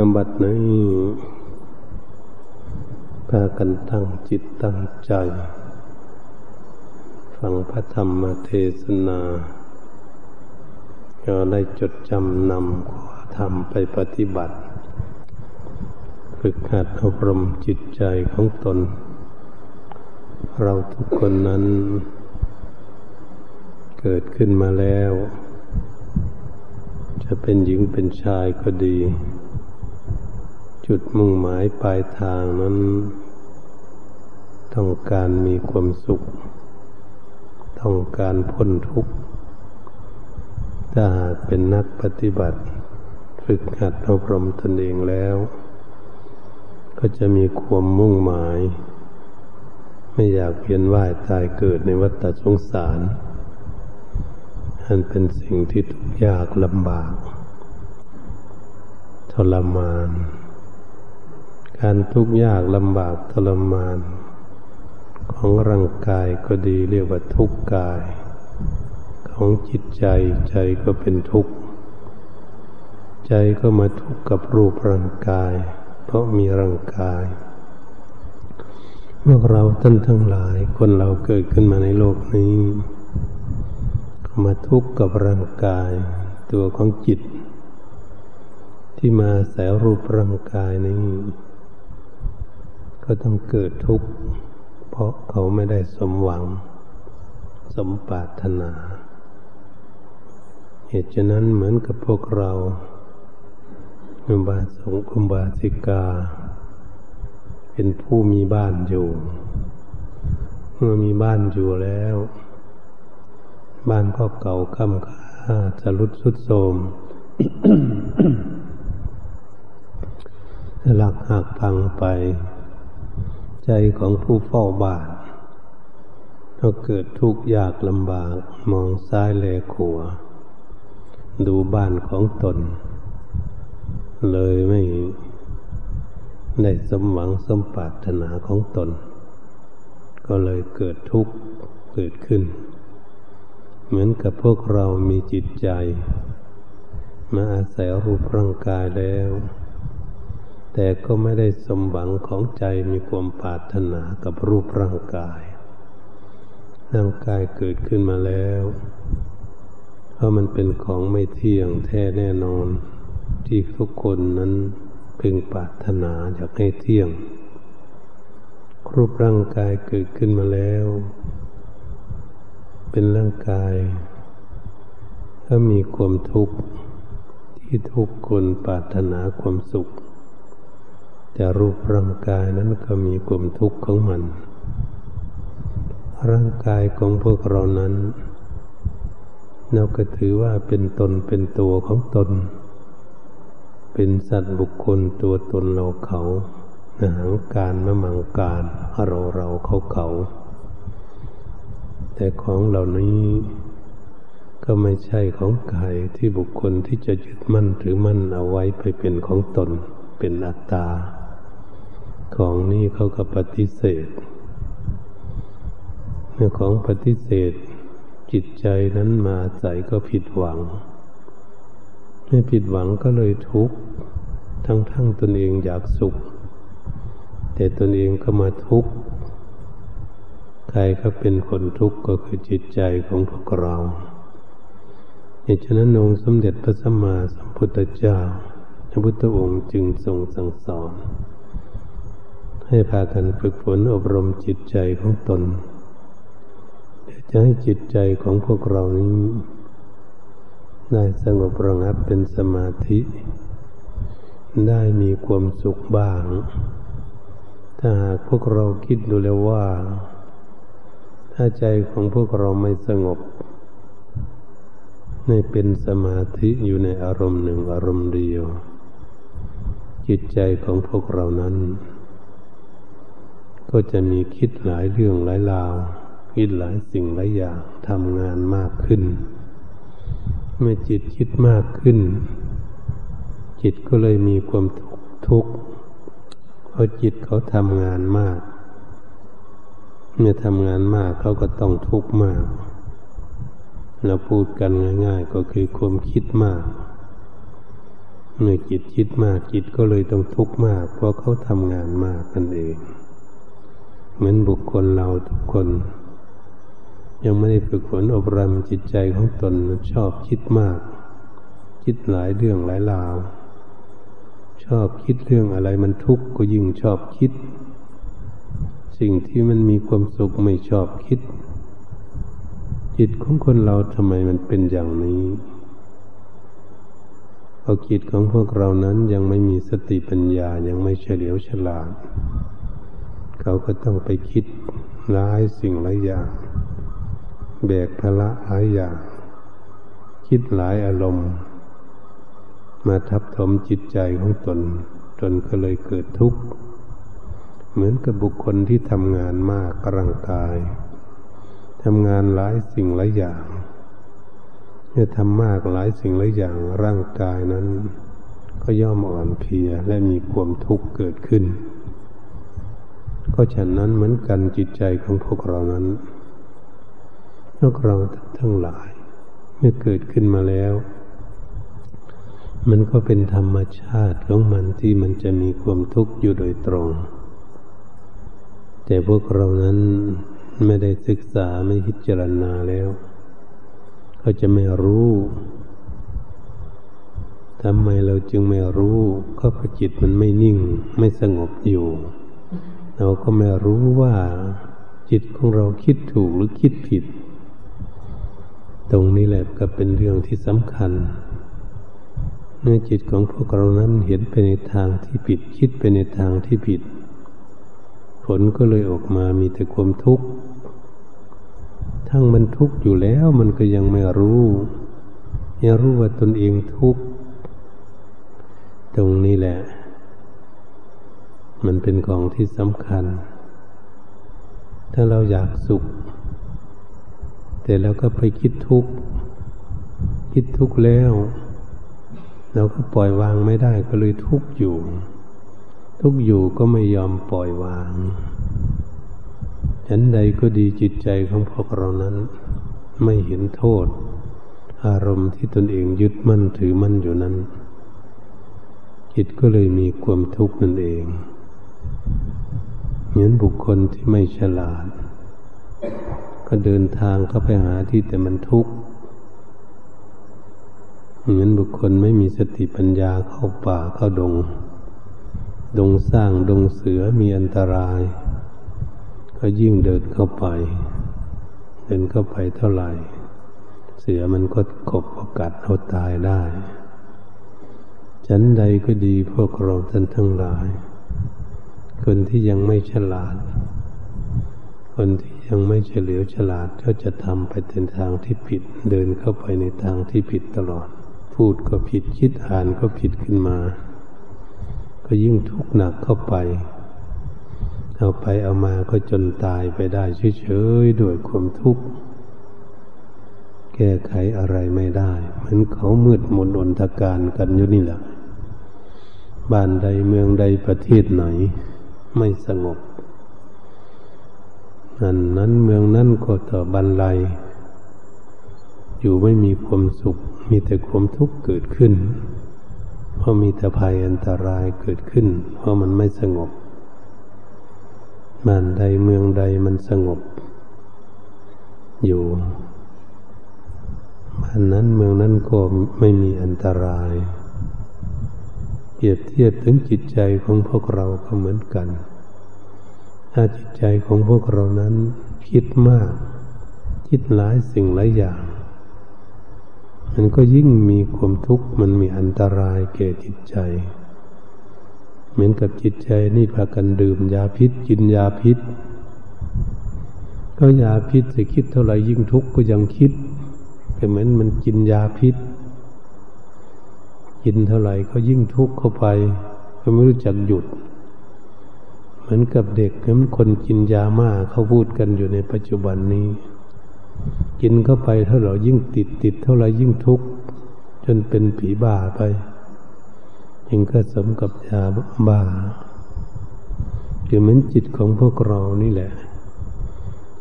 อบัดนี้พากันตั้งจิตตั้งใจ ฟังพระธรรมเทศนาก็ได้จดจำนำข้อทำไปปฏิบัติ ฝึกหัดอบรมจิตใจของตน เราทุกคนนั้น เกิดขึ้นมาแล้ว จะเป็นหญิงเป็นชายก็ดี จุดมุ่งหมายปลายทางนั้น ต้องการมีความสุข ต้องการพ้นทุกข์ถ้าหากเป็นนักปฏิบัติ ฝึกหัดอบรมตนเองแล้ว ก็จะมีความมุ่งหมาย ไม่อยากเวียนว่ายตายเกิดในวัฏสงสารอันเป็นสิ่งที่ทุกข์ยากลำบากทรมาน การทุกข์ยากลำบากทรมาน ของร่างกายก็ดีเรียกว่าทุกข์กาย ของจิตใจใจก็เป็นทุกข์ ใจก็มาทุกข์กับรูปร่างกาย เพราะมีร่างกาย พวกเราท่านทั้งหลายคนเราเกิดขึ้นมาในโลกนี้มาทุกข์กับร่างกาย ตัวของจิต ที่มาแสรูปร่างกายนี้ ก็ต้องเกิดทุกข์ เพราะเขาไม่ได้สมหวัง สมปรารถนา เหตุฉะนั้นเหมือนกับพวกเราอุบาสงคุบาสิกา เป็นผู้มีบ้านอยู่ เมื่อมีบ้านอยู่แล้ว บ้านก็เก่าค่ำค่าจะรุดสุดโทมหลักหักพังไป ใจของผู้เฝ้าบ้านถ้าเกิดทุกข์ยากลำบากมองซ้ายแลขวาดูบ้านของตน เลยไม่ได้สมหวังสมปรารถนาของตน ก็เลยเกิดทุกข์เกิดขึ้น เหมือนกับพวกเรามีจิตใจ มาอาศัยรูปร่างกายแล้ว แต่ก็ไม่ได้สมหวังของใจมีความปรารถนากับรูปร่างกาย ร่างกายเกิดขึ้นมาแล้ว เพราะมันเป็นของไม่เที่ยงแท้แน่นอน ที่ทุกคนนั้นพึงปรารถนาอยากให้เที่ยง รูปร่างกายเกิดขึ้นมาแล้ว เป็นร่างกายก็มีความทุกข์ที่ทุกคนปรารถนาความสุข แต่รูปร่างกายนั้นก็มีกลุ่มทุกข์ของมัน ร่างกายของพวกเรานั้น เราก็ถือว่าเป็นตนเป็นตัวของตน เป็นสัตว์บุคคลตัวตนเราเขาหางการมะมังการเราเราเขาเขา แต่ของเหล่านี้ก็ไม่ใช่ของใครที่บุคคลที่จะยึดมั่นถือมั่นเอาไว้ไปเป็นของตนเป็นอัตตา ของนี่เขาก็ปฏิเสธเมื่องของปฏิเสธ จิตใจนั้นมาใส่ก็ผิดหวังเมื่อผิดหวังก็เลยทุกข์ทั้งทั้งตนเองอยากสุข แต่ตนเองก็มาทุกข์ใครก็เป็นคนทุกข์ก็คือจิตใจของพวกเราเหตุฉะนั้นองค์สมเด็จพระสัมมาสัมพุทธเจ้าพระพุทธองค์จึงทรงสั่งสอน ให้พากันฝึกฝนอบรมจิตใจของตนจะให้จิตใจของพวกเรานี้ได้สงบระงับเป็นสมาธิ ได้มีความสุขบ้าง ถ้าหากพวกเราคิดดูแล้วว่า ถ้าใจของพวกเราไม่สงบในเป็นสมาธิอยู่ในอารมณ์หนึ่งอารมณ์เดียว จิตใจของพวกเรานั้น ก็จะมีคิดหลายเรื่องหลายราว คิดหลายสิ่งหลายอย่างทำงานมากขึ้น เมื่อจิตคิดมากขึ้น จิตก็เลยมีความทุกข์เพราะจิตเขาทำงานมาก เมื่อทำงานมากเขาก็ต้องทุกข์มากเราพูดกันง่าย ๆ ก็คือความคิดมาก เมื่อจิตคิดมากจิตก็เลยต้องทุกข์มาก เพราะเขาทำงานมากนั่นเอง เหมือนบุคคลเราทุกคน ยังไม่ได้ฝึกฝนอบรมจิตใจของตนชอบคิดมาก คิดหลายเรื่องหลายราว ชอบคิดเรื่องอะไรมันทุกข์ก็ยิ่งชอบคิด สิ่งที่มันมีความสุขไม่ชอบคิด จิตของคนเราทำไมมันเป็นอย่างนี้เพราะจิตของพวกเรานั้นยังไม่มีสติปัญญายังไม่เฉลียวฉลาด เขาก็ต้องไปคิดร้ายสิ่งหลายอย่าง แบกภาระหลายอย่าง คิดหลายอารมณ์ มาทับถมจิตใจของตน จนก็เลยเกิดทุกข์ เหมือนกับบุคคลที่ทำงานมากร่างกายทำงานหลายสิ่งหลายอย่างเมื่อทำมากหลายสิ่งหลายอย่างร่างกายนั้น ก็ย่อมอ่อนเพลียและมีความทุกข์เกิดขึ้น ก็ฉันนั้นเหมือนกันจิตใจของพวกเรานั้น พวกเราทั้งหลาย เมื่อเกิดขึ้นมาแล้ว มันก็เป็นธรรมชาติของมันที่มันจะมีความทุกข์อยู่โดยตรง แต่พวกเรานั้นไม่ได้ศึกษาไม่พิจารณาแล้วเขาจะไม่รู้ทำไมเราจึงไม่รู้ก็เพราะจิตมันไม่นิ่งไม่สงบอยู่ เราก็ไม่รู้ว่าจิตของเราคิดถูกหรือคิดผิด ตรงนี้แหละก็เป็นเรื่องที่สำคัญ เมื่อจิตของพวกเรานั้นเห็นไปในทางที่ผิด คิดไปในทางที่ผิด ผลก็เลยออกมามีแต่ความทุกข์ ทั้งมันทุกข์อยู่แล้วมันก็ยังไม่รู้ยังรู้ว่าตนเองทุกข์ ตรงนี้แหละ มันเป็นของที่สำคัญ ถ้าเราอยากสุข แต่เราก็ไปคิดทุกข์ คิดทุกข์แล้ว เราก็ปล่อยวางไม่ได้ก็เลยทุกข์อยู่ ทุกข์อยู่ก็ไม่ยอมปล่อยวางฉันใดก็ดีจิตใจของพวกเรานั้น ไม่เห็นโทษ อารมณ์ที่ตนเองยึดมั่นถือมั่นอยู่นั้นจิตก็เลยมีความทุกข์นั่นเอง เหมือนบุคคลที่ไม่ฉลาด ก็เดินทางเข้าไปหาที่แต่มันทุกข์เหมือนบุคคลไม่มีสติปัญญาเข้าป่าเข้าดง ดงสร้างดงเสือมีอันตราย ก็ยิ่งเดินเข้าไป เดินเข้าไปเท่าไหร่ เสือมันก็ขบประกัดเอาตายได้ ฉันใดก็ดีพวกเราท่านทั้งหลาย คนที่ยังไม่ฉลาด คนที่ยังไม่เฉลียวฉลาดก็จะทำไปในทางที่ผิด เดินเข้าไปในทางที่ผิดตลอด พูดก็ผิดคิดอ่านก็ผิดขึ้นมา ก็ยิ่งทุกข์หนักเข้าไป เอาไปเอามาก็จนตายไปได้เฉยๆด้วยความทุกข์แก้ไขอะไรไม่ได้เหมือนเขามืดมนอนทการกันอยู่นี่แหละบ้านใดเมืองใดประเทศไหน ไม่สงบนั่นนั้นเมืองนั้นก็ต่อบันไลอยู่ไม่มีความสุข มีแต่ความทุกข์เกิดขึ้น เพราะมีแต่ภัยอันตรายเกิดขึ้น เพราะมันไม่สงบบ้านใดเมืองใดมันสงบ อยู่บ้านนั้นเมืองนั้นก็ไม่มีอันตราย ปรียบเทียบถึงจิตใจของพวกเราก็เหมือนกัน ถ้าจิตใจของพวกเรานั้นคิดมาก คิดหลายสิ่งหลายอย่าง มันก็ยิ่งมีความทุกข์มันมีอันตรายแก่จิตใจ เหมือนกับจิตใจนี่พากันดื่มยาพิษกินยาพิษ ก็ยาพิษจะคิดเท่าไหร่ยิ่งทุกข์ก็ยังคิดแต่เหมือนมันกินยาพิษ กินเท่าไหร่ก็ยิ่งทุกข์เข้าไป ก็ไม่รู้จักหยุด เหมือนกับเด็กเหมือนคนกินยามาเขาพูดกันอยู่ในปัจจุบันนี้ กินเข้าไปเท่าไหร่ยิ่งติดติดเท่าไหร่ยิ่งทุกข์จนเป็นผีบ้าไปยิ่งก็สมกับยาบ้าคือเหมือนจิตของพวกเรานี่แหละ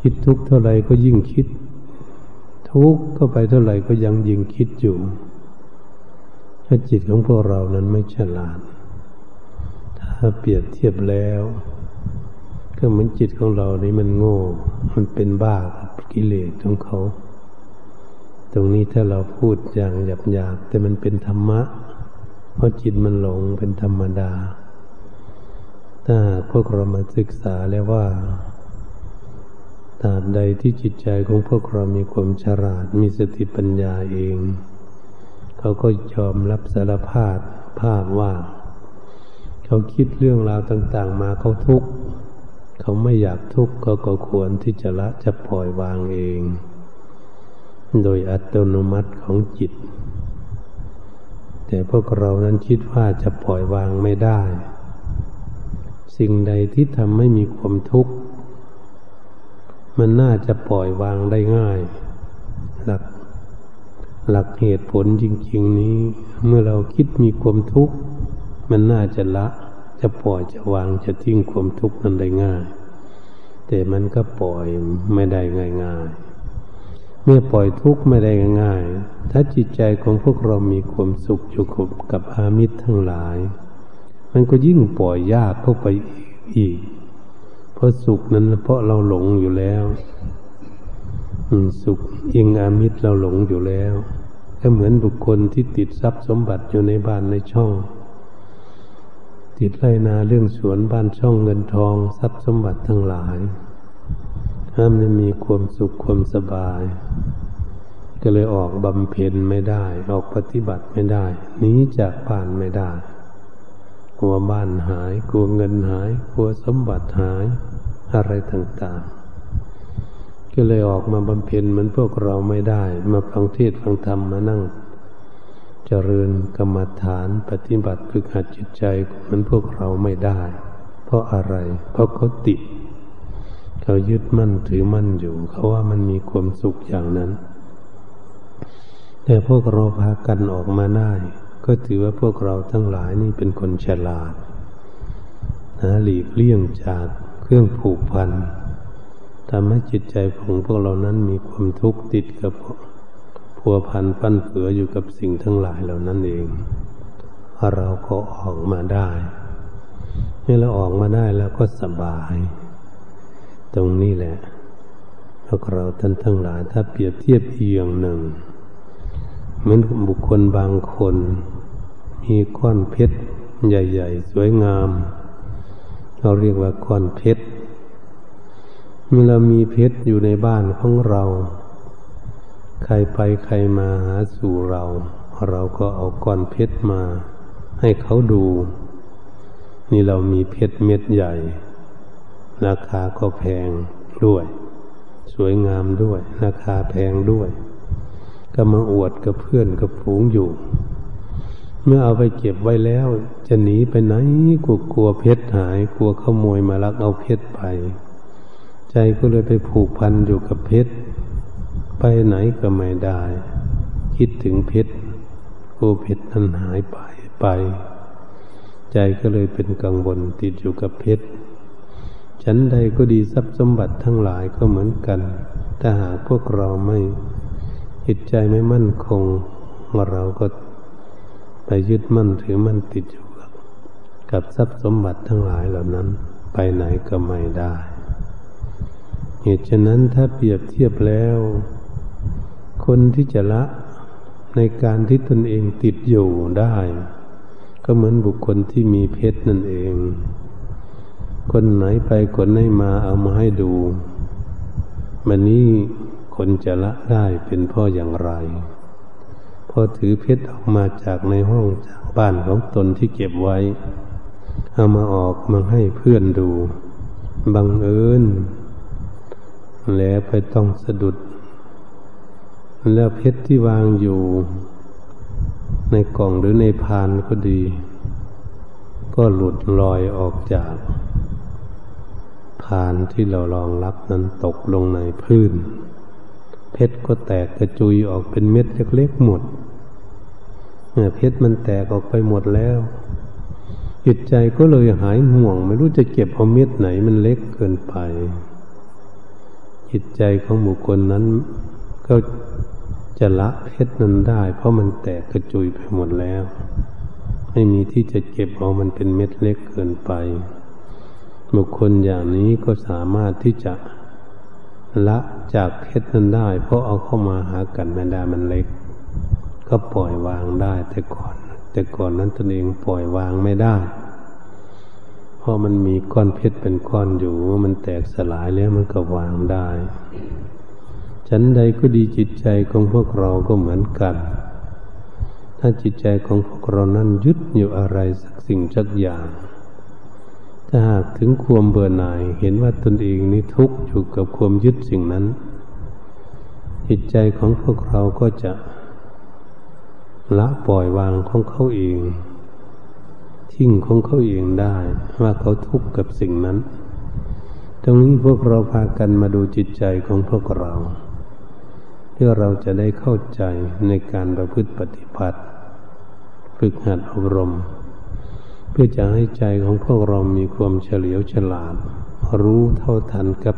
คิดทุกข์เท่าไหร่ก็ยิ่งคิด ทุกข์เข้าไปเท่าไหร่ก็ยังยิ่งคิดอยู่ ถ้าจิตของพวกเรานั้นไม่ฉลาด ถ้าเปรียบเทียบแล้ว ก็เหมือนจิตของเรานี้มันโง่ มันเป็นบ้ากับกิเลสของเขา ตรงนี้ถ้าเราพูดอย่างหยาบๆแต่มันเป็นธรรมะ เพราะจิตมันหลงเป็นธรรมดา ถ้าพวกเรามาศึกษาแล้วว่าตราบใดที่จิตใจของพวกเรามีความฉลาดมีสติปัญญาเอง เขาก็ยอมรับสารภาพภาพว่า เขาคิดเรื่องราวต่าง ๆ มาเขาทุกข์เขาไม่อยากทุกข์เขาก็ควรที่จะละจะปล่อยวางเอง โดยอัตโนมัติของจิต แต่พวกเรานั้นคิดว่าจะปล่อยวางไม่ได้ สิ่งใดที่ทำให้มีความทุกข์ มันน่าจะปล่อยวางได้ง่าย หลักเหตุผลจริง ๆ นี้ เมื่อเราคิดมีความทุกข์ มันน่าจะละ จะปล่อยจะวางจะทิ้งความทุกข์นั้นได้ง่าย แต่มันก็ปล่อยไม่ได้ง่ายๆเมื่อปล่อยทุกข์ไม่ได้ง่ายๆถ้าจิตใจของพวกเรามีความสุขอยู่กับอามิตรทั้งหลาย มันก็ยิ่งปล่อยยากเข้าไปอีก เพราะสุขนั้นเพราะเราหลงอยู่แล้ว สุขอิงอามิตรเราหลงอยู่แล้ว ก็เหมือนบุคคลที่ติดทรัพย์สมบัติอยู่ในบ้านในช่อง ติดไรนาเรื่องสวนบ้านช่องเงินทองทรัพย์สมบัติทั้งหลายห้ามจะมีความสุขความสบาย ก็เลยออกบำเพ็ญไม่ได้ ออกปฏิบัติไม่ได้หนีจากบ้านไม่ได้ กลัวบ้านหาย กลัวเงินหาย กลัวสมบัติหาย อะไรต่างๆ ก็เลยออกมาบำเพ็ญเหมือนพวกเราไม่ได้ มาฟังเทศฟังธรรมมานั่ง เจริญกรรมฐานปฏิบัติฝึกหัดจิตใจเหมือนพวกเราไม่ได้ เพราะอะไร เพราะเขาติด เขายึดมั่นถือมั่นอยู่ เขาว่ามันมีความสุขอย่างนั้น แต่พวกเราพากันออกมาได้ ก็ถือว่าพวกเราทั้งหลายนี่เป็นคนฉลาดหาหลีกเลี่ยงจากเครื่องผูกพัน ทำให้จิตใจของพวกเรานั้นมีความทุกข์ติดกับพัวพันปั้นเผืออยู่กับสิ่งทั้งหลายเหล่านั้นเอง เราก็ออกมาได้เมื่อเราออกมาได้แล้วก็สบาย ตรงนี้แหละพวกเราท่านทั้งหลายถ้าเปรียบเทียบอีกอย่างหนึ่ง เหมือนบุคคลบางคน มีก้อนเพชรใหญ่ ๆ สวยงาม เราเรียกว่าก้อนเพชร เมื่อเรามีเพชรอยู่ในบ้านของเรา ใครไปใครมาหาสู่เรา เราก็เอาก้อนเพชรมา ให้เขาดู นี่เรามีเพชรเม็ดใหญ่ ราคาก็แพงด้วย สวยงามด้วย ราคาแพงด้วย ก็มาอวดกับเพื่อนกับฝูงอยู่ เมื่อเอาไปเก็บไว้แล้ว จะหนีไปไหนกลัวกลัวเพชรหาย กลัวขโมยมาลักเอาเพชรไป ใจก็เลยไปผูกพันอยู่กับเพชร ไปไหนก็ไม่ได้ คิดถึงเพชรโอ้เพชรนั้นหายไปไป ใจก็เลยเป็นกังวลติดอยู่กับเพชรฉันใดก็ดีทรัพย์สมบัติทั้งหลายก็เหมือนกัน ถ้าหากพวกเราไม่จิตใจไม่มั่นคงเราก็ไปยึดมั่นถือมั่นติดอยู่กับทรัพย์สมบัติทั้งหลายเหล่านั้น ไปไหนก็ไม่ได้ เหตุฉะนั้นถ้าเปรียบเทียบแล้ว คนที่จะละในการที่ตนเองติดอยู่ได้ ก็เหมือนบุคคลที่มีเพชรนั่นเอง คนไหนไปคนไหนมาเอามาให้ดูมันนี้คนจะละได้เป็นพ่ออย่างไรพอถือเพชรออกมาจากในห้องจากบ้านของตนที่เก็บไว้ เอามาออกมาให้เพื่อนดู บังเอิญ แล้วไปต้องสะดุด แล้วเพชรที่วางอยู่ ในกล่องหรือในพานก็ดี ก็หลุดลอยออกจากพานที่เรารองรับนั้นตกลงในพื้น เพชรก็แตกกระจุยออกเป็นเม็ดเล็กๆหมดเมื่อเพชรมันแตกออกไปหมดแล้วจิตใจก็เลยหายห่วง ไม่รู้จะเก็บเอาเม็ดไหนมันเล็กเกินไป จิตใจของบุคคลนั้น ก็จะละเพชรนั้นได้ เพราะมันแตกกระจุยไปหมดแล้ว ไม่มีที่จะเก็บเอามันเป็นเม็ดเล็กเกินไป บุคคลอย่างนี้ก็สามารถที่จะละจากเพชรนั้นได้ เพราะเอาเข้ามาหากันไม่ได้มันเล็ก ก็ปล่อยวางได้แต่ก่อน แต่ก่อนนั้นตนเองปล่อยวางไม่ได้ พราะมันมีก้อนเพชรเป็นก้อนอยู่มันแตกสลายแล้วมันก็วางได้ฉันใดก็ดีจิตใจของพวกเราก็เหมือนกัน ถ้าจิตใจของพวกเรานั้นยึดอยู่อะไรสักสิ่งสักอย่าง ถ้าหากถึงความเบื่อหน่ายเห็นว่าตนเองนี้ทุกข์อยู่กับความยึดสิ่งนั้น จิตใจของพวกเราก็จะละปล่อยวางของเขาเอง ทิ้งของเขาเองได้ว่าเขาทุกข์กับสิ่งนั้น ตรงนี้พวกเราพากันมาดูจิตใจของพวกเรา เพื่อเราจะได้เข้าใจในการประพฤติปฏิบัติฝึกหัดอบรม เพื่อจะให้ใจของพวกเรามีความเฉลียวฉลาด รู้เท่าทันกับ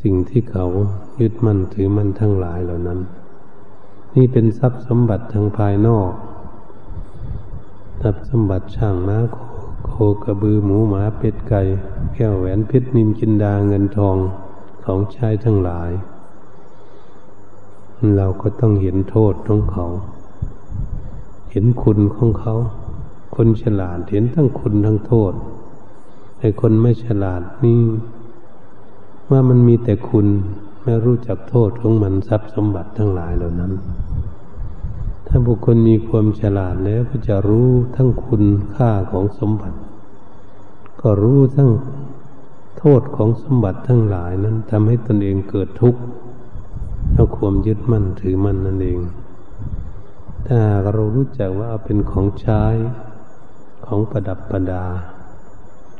สิ่งที่เขายึดมั่นถือมั่นทั้งหลายเหล่านั้น นี่เป็นทรัพย์สมบัติทางภายนอก ทรัพย์สมบัติช่างม้าโคกระบือหมูหมาเป็ดไก่แก้วแหวนเพชรนินจินดาเงินทองของชายทั้งหลาย เราก็ต้องเห็นโทษของเขา เห็นคุณของเขา คนฉลาดเห็นทั้งคุณทั้งโทษไอ้คนไม่ฉลาดนี่ว่ามันมีแต่คุณไม่รู้จักโทษของมันทรัพย์สมบัติทั้งหลายเหล่านั้น ถ้าบุคคลมีความฉลาดแล้วก็จะรู้ทั้งคุณค่าของสมบัติ ก็รู้ทั้งโทษของสมบัติทั้งหลายนั้นทำให้ตนเองเกิดทุกข์เพราะความยึดมั่นถือมั่นนั่นเอง ถ้าเรารู้จักว่าเอาเป็นของใช้ของประดับประดา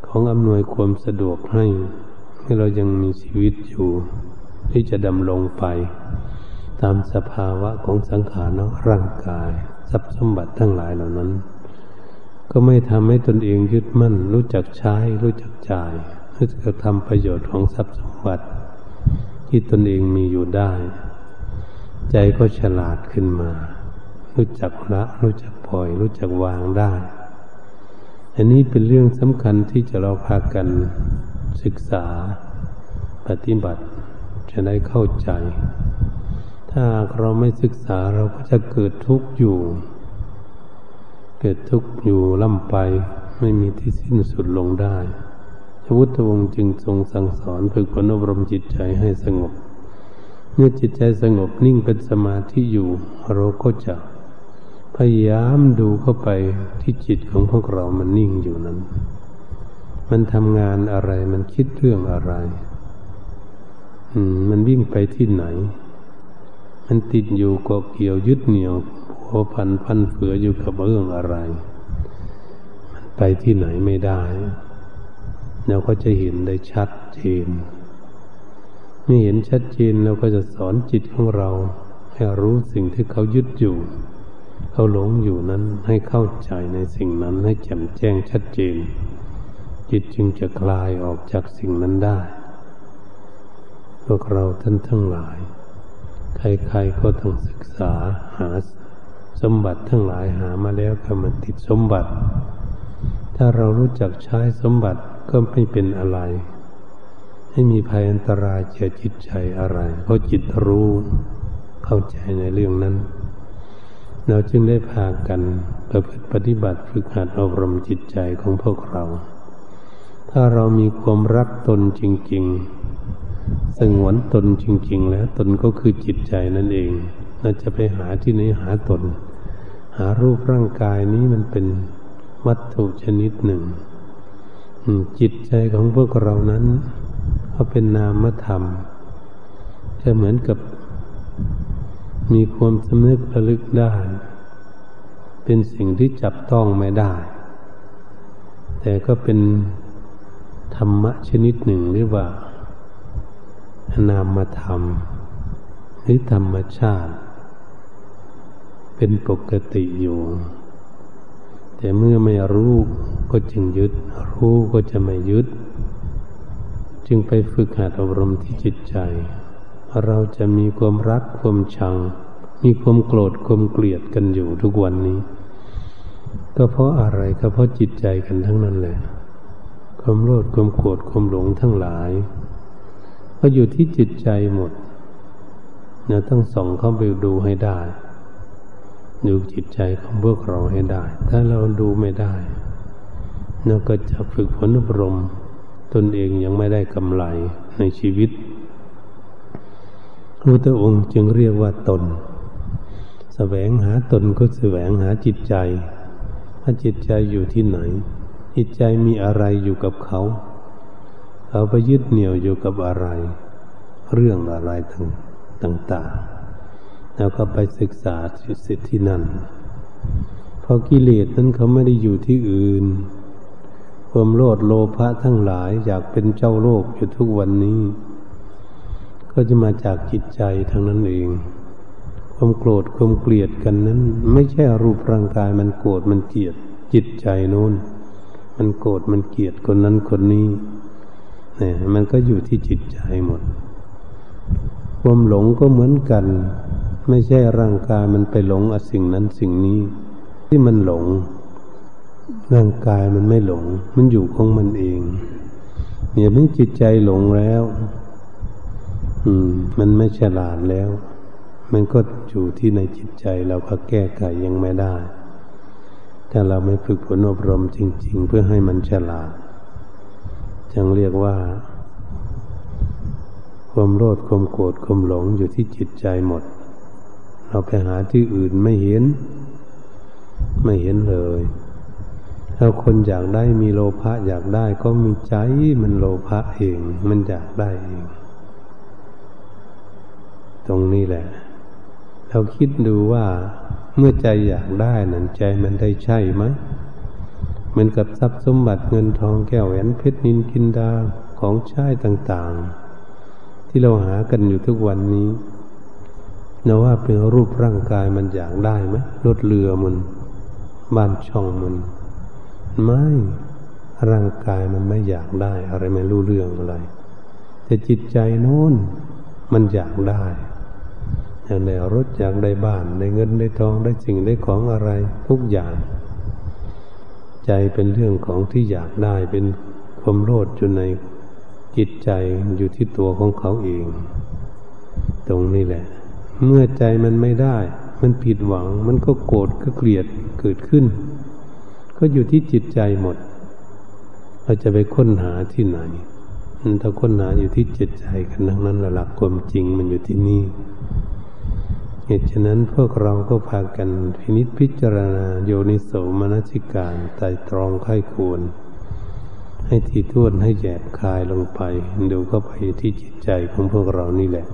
ของอำนวยความสะดวกให้ให้เรายังมีชีวิตอยู่ ที่จะดำรงไป ตามสภาวะของสังขารร่างกาย ทรัพย์สมบัติทั้งหลายเหล่านั้น ก็ไม่ทำให้ตนเองยึดมั่น รู้จักใช้ รู้จักจ่ายรู้จักทำประโยชน์ของทรัพย์สมบัติ ที่ตนเองมีอยู่ได้ ใจก็ฉลาดขึ้นมา รู้จักละรู้จักปล่อย รู้จักวางได้ อันนี้เป็นเรื่องสำคัญที่จะเราพากันศึกษา ปฏิบัติ จะได้เข้าใจ ถ้าเราไม่ศึกษาเราก็จะเกิดทุกข์อยู่ เกิดทุกข์อยู่ล่ำไปไม่มีที่สิ้นสุดลงได้พระพุทธองค์จึงทรงสั่งสอนฝึกฝนอบรมจิตใจให้สงบ เมื่อจิตใจสงบนิ่งเป็นสมาธิอยู่เราก็จะพยายามดูเข้าไปที่จิตของพวกเรามันนิ่งอยู่นั้น มันทำงานอะไร มันคิดเรื่องอะไร อืม มันวิ่งไปที่ไหน มันติดอยู่เกาะเกี่ยวยึดเหนี่ยวพัวพันพันเฟืออยู่กับเรื่องอะไร มันไปที่ไหนไม่ได้เราก็จะเห็นได้ชัดเจนเมื่เห็นชัดเจนเราก็จะสอนจิตของเราให้รู้สิ่งที่เขายึดอยู่ เขาหลงอยู่นั้นให้เข้าใจในสิ่งนั้นให้แจ่มแจ้งชัดเจน จิตจึงจะคลายออกจากสิ่งนั้นได้ พวกเราท่านทั้งหลาย ใครๆก็ต้องศึกษาหาสมบัติทั้งหลายหามาแล้วก็มันติดสมบัติ ถ้าเรารู้จักใช้สมบัติก็ไม่เป็นอะไร ให้มีภัยอันตรายเจียจิตใจอะไรเพราะจิตรู้เข้าใจในเรื่องนั้น เราจึงได้พากันประพฤติปฏิบัติฝึกหัดอบรมจิตใจของพวกเรา ถ้าเรามีความรักตนจริง ๆ สงวนตนจริง ๆ แล้วตนก็คือจิตใจนั่นเองเราจะไปหาที่ไหนหาตน หารูปร่างกายนี้มันเป็นวัตถุชนิดหนึ่ง จิตใจของพวกเรานั้นเขาเป็นนามธรรม จะเหมือนกับมีความสำนึกระลึกได้ เป็นสิ่งที่จับต้องไม่ได้ แต่ก็เป็นธรรมะชนิดหนึ่งหรือว่า นามธรรม หรือธรรมชาติ เป็นปกติอยู่ แต่เมื่อไม่รู้ก็จึงยึด รู้ก็จะไม่ยึด จึงไปฝึกหัดอบรมที่จิตใจ เราจะมีความรักความชัง มีความโกรธความเกลียดกันอยู่ทุกวันนี้ ก็เพราะอะไรก็เพราะจิตใจกันทั้งนั้นแหละความโลภความโกรธความหลงทั้งหลาย ก็อยู่ที่จิตใจหมดเราต้องส่องเข้าไปดูให้ได้ดูจิตใจของพวกเราให้ได้ ถ้าเราดูไม่ได้เราก็จะฝึกฝนอบรม ตนเองยังไม่ได้กำไรในชีวิตพระองค์จึงเรียกว่าตนสแสวงหาตนก็สแสวงหาจิตใจว่าจิตใจอยู่ที่ไหน จิตใจมีอะไรอยู่กับเขา เขาไปยึดเหนี่ยวอยู่กับอะไร เรื่องอะไรต่างๆ แล้วก็ไปศึกษาสิทธินั่น เพราะกิเลสนั้นเขาไม่ได้อยู่ที่อื่น ความโลดโลภะทั้งหลายอยากเป็นเจ้าโลกอยู่ทุกวันนี้ ก็จะมาจากจิตใจทั้งนั้นเอง ความโกรธความเกลียดกันนั้น ไม่ใช่รูปร่างกายมันโกรธมันเกลียดจิตใจโน้น มันโกรธมันเกลียดคนนั้นคนนี้ เนี่ยมันก็อยู่ที่จิตใจหมด ความหลงก็เหมือนกัน ไม่ใช่ร่างกายมันไปหลงอสิ่งนั้นสิ่งนี้ ที่มันหลง ร่างกายมันไม่หลง มันอยู่ของมันเอง เนี่ยเมื่อจิตใจหลงแล้ว อืม มันไม่ฉลาดแล้ว มันก็อยู่ที่ในจิตใจเราก็แก้ไขยังไม่ได้ ถ้าเราไม่ฝึกฝนอบรมจริง ๆ เพื่อให้มันฉลาด จึงเรียกว่า ความโลดความโกรธความหลงอยู่ที่จิตใจหมด เราไปหาที่อื่นไม่เห็น ไม่เห็นเลยถ้าคนอยากได้มีโลภะอยากได้ก็มีใจมันโลภะเอง มันอยากได้เอง ตรงนี้แหละ เราคิดดูว่าเมื่อใจอยากได้นั้นใจมันได้ใช่ไหม เหมือนกับทรัพย์สมบัติเงินทองแก้วแหวนเพชรนินกินดาของใช้ต่างๆ ที่เราหากันอยู่ทุกวันนี้นะว่าเป็นรูปร่างกายมันอยากได้ไหมรถเรือมันบ้านช่องมันไม่ร่างกายมันไม่อยากได้อะไรไม่รู้เรื่องอะไร แต่จิตใจโน้นมันอยากได้ อยากได้รถอยากได้บ้านได้เงินได้ทองได้สิ่งได้ของอะไรทุกอย่าง ใจเป็นเรื่องของที่อยากได้เป็นความโลดอยู่ในจิตใจอยู่ที่ตัวของเขาเอง ตรงนี้แหละ เมื่อใจมันไม่ได้ มันผิดหวัง มันก็โกรธก็เกลียดเกิดขึ้น ก็อยู่ที่จิตใจหมด เราจะไปค้นหาที่ไหนถ้าค้นหาอยู่ที่จิตใจกันทั้งนั้นหลักความจริงมันอยู่ที่นี่ เหตุฉะนั้นพวกเราก็พากันพินิจพิจารณาโยนิโสมนสิการไต่ตรองไข้ควร ให้ทีท้วนให้แยบคายลงไป ดูเข้าไปที่จิตใจของพวกเรานี่แหละ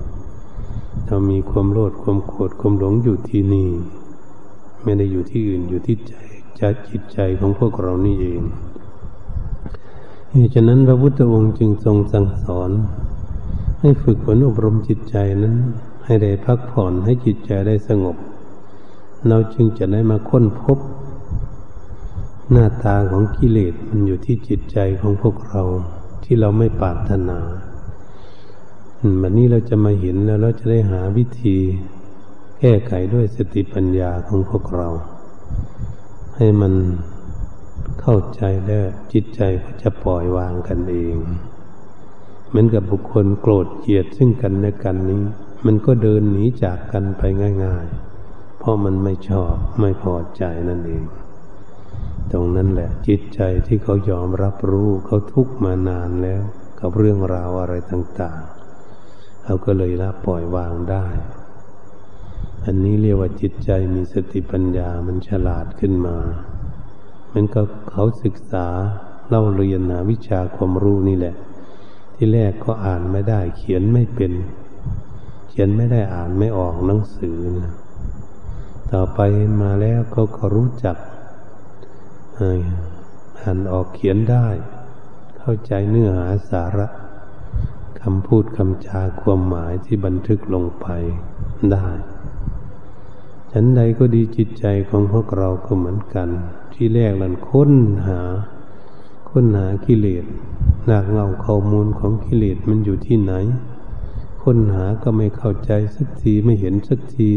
เรามีความโลดความโกรธความหลงอยู่ที่นี่ ไม่ได้อยู่ที่อื่นอยู่ที่ใจใจจิตใจของพวกเรานี่เองเหตุฉะนั้นพระพุทธองค์จึงทรงสั่งสอน ให้ฝึกฝนอบรมจิตใจนั้น ให้ได้พักผ่อนให้จิตใจได้สงบ เราจึงจะได้มาค้นพบ หน้าตาของกิเลสมันอยู่ที่จิตใจของพวกเราที่เราไม่ปรารถนาแบบนี้เราจะมาเห็นแล้วเราจะได้หาวิธีแก้ไขด้วยสติปัญญาของพวกเรา ให้มันเข้าใจแล้วจิตใจก็จะปล่อยวางกันเอง เหมือนกับบุคคลโกรธเกลียดซึ่งกันและกันนี้ มันก็เดินหนีจากกันไปง่าย ๆ เพราะมันไม่ชอบไม่พอใจนั่นเอง ตรงนั้นแหละจิตใจที่เขายอมรับรู้เขาทุกข์มานานแล้ว กับเรื่องราวอะไรต่างๆเขาก็เลยละปล่อยวางได้ อันนี้เรียกว่าจิตใจมีสติปัญญามันฉลาดขึ้นมา มันก็เขาศึกษาเล่าเรียนนะวิชาความรู้นี่แหละ ที่แรกก็อ่านไม่ได้เขียนไม่เป็น ขียนไม่ได้อ่านไม่ออกหนังสือนะต่อไปมาแล้วเขาก็รู้จักอ่านออกเขียนได้ เข้าใจเนื้อหาสาระคำพูดคำจาความหมายที่บันทึกลงไปได้ฉันใดก็ดีจิตใจของพวกเราก็เหมือนกัน ที่แรกนั้นค้นหา ค้นหากิเลสหนักเงาข้อมูลของกิเลสมันอยู่ที่ไหน ค้นหาก็ไม่เข้าใจสักทีไม่เห็นสักที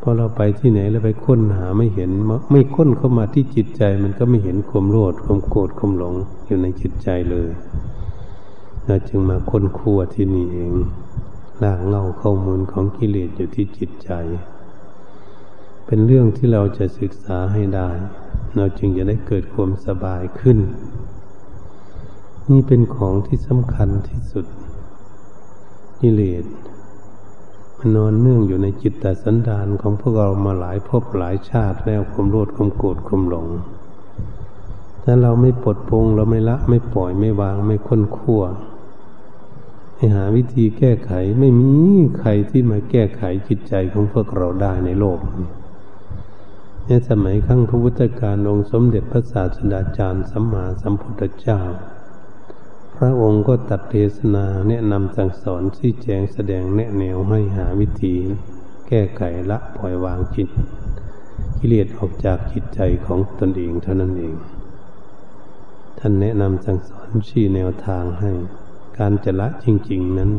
พอเราไปที่ไหนแล้วไปค้นหาไม่เห็น ไม่ค้นเข้ามาที่จิตใจ มันก็ไม่เห็นความโลภความโกรธความหลงอยู่ในจิตใจเลยเราจึงมาค้นคัวที่นี่เองลากเงาข้อมูลของกิเลสอยู่ที่จิตใจ เป็นเรื่องที่เราจะศึกษาให้ได้ เราจึงจะได้เกิดความสบายขึ้น นี่เป็นของที่สำคัญที่สุด กิเลสมันนอนเนื่องอยู่ในจิตแต่สันดานของพวกเรามาหลายภพหลายชาติแล้วความโลดความโกรธความหลงถ้าเราไม่ปลดปรงเราไม่ละไม่ปล่อยไม่วางไม่ค้นคั่วให้หาวิธีแก้ไขไม่มีใครที่มาแก้ไขจิตใจของพวกเราได้ในโลกในสมัยครั้งพระพุทธการองค์สมเด็จพระศาสดาจารย์สัมมาสัมพุทธเจ้า พระองค์ก็ตัดเทศนาแนะนำสั่งสอนชี้แจงแสดงแนะแนวให้หาวิธี แก้ไขละปล่อยวางจิตกิเลสออกจากจิตใจของตนเองเท่านั้นเอง ท่านแนะนำสั่งสอนชี้แนวทางให้ การจะละจริง ๆ นั้น